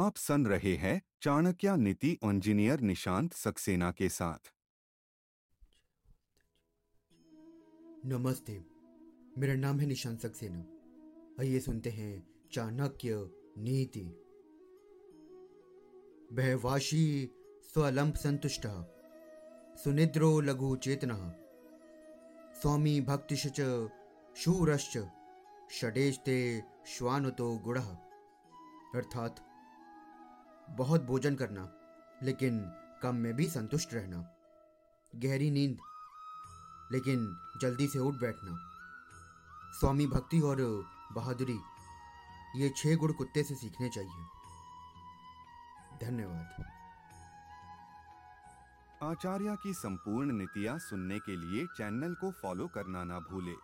आप सुन रहे हैं चाणक्य नीति इंजीनियर निशांत सक्सेना के साथ। नमस्ते, मेरा नाम है निशांत सक्सेना। आइए सुनते हैं चाणक्य नीति। बहवाशी स्वलंब संतुष्ट, सुनिद्रो लघु चेतन। स्वामी भक्तिश्च शूरश्च षडेशते श्वानुतो गुण। अर्थात बहुत भोजन करना, लेकिन कम में भी संतुष्ट रहना। गहरी नींद, लेकिन जल्दी से उठ बैठना। स्वामी भक्ति और बहादुरी, ये छह गुण कुत्ते से सीखने चाहिए। धन्यवाद। आचार्य की संपूर्ण नीतियाँ सुनने के लिए चैनल को फॉलो करना ना भूले।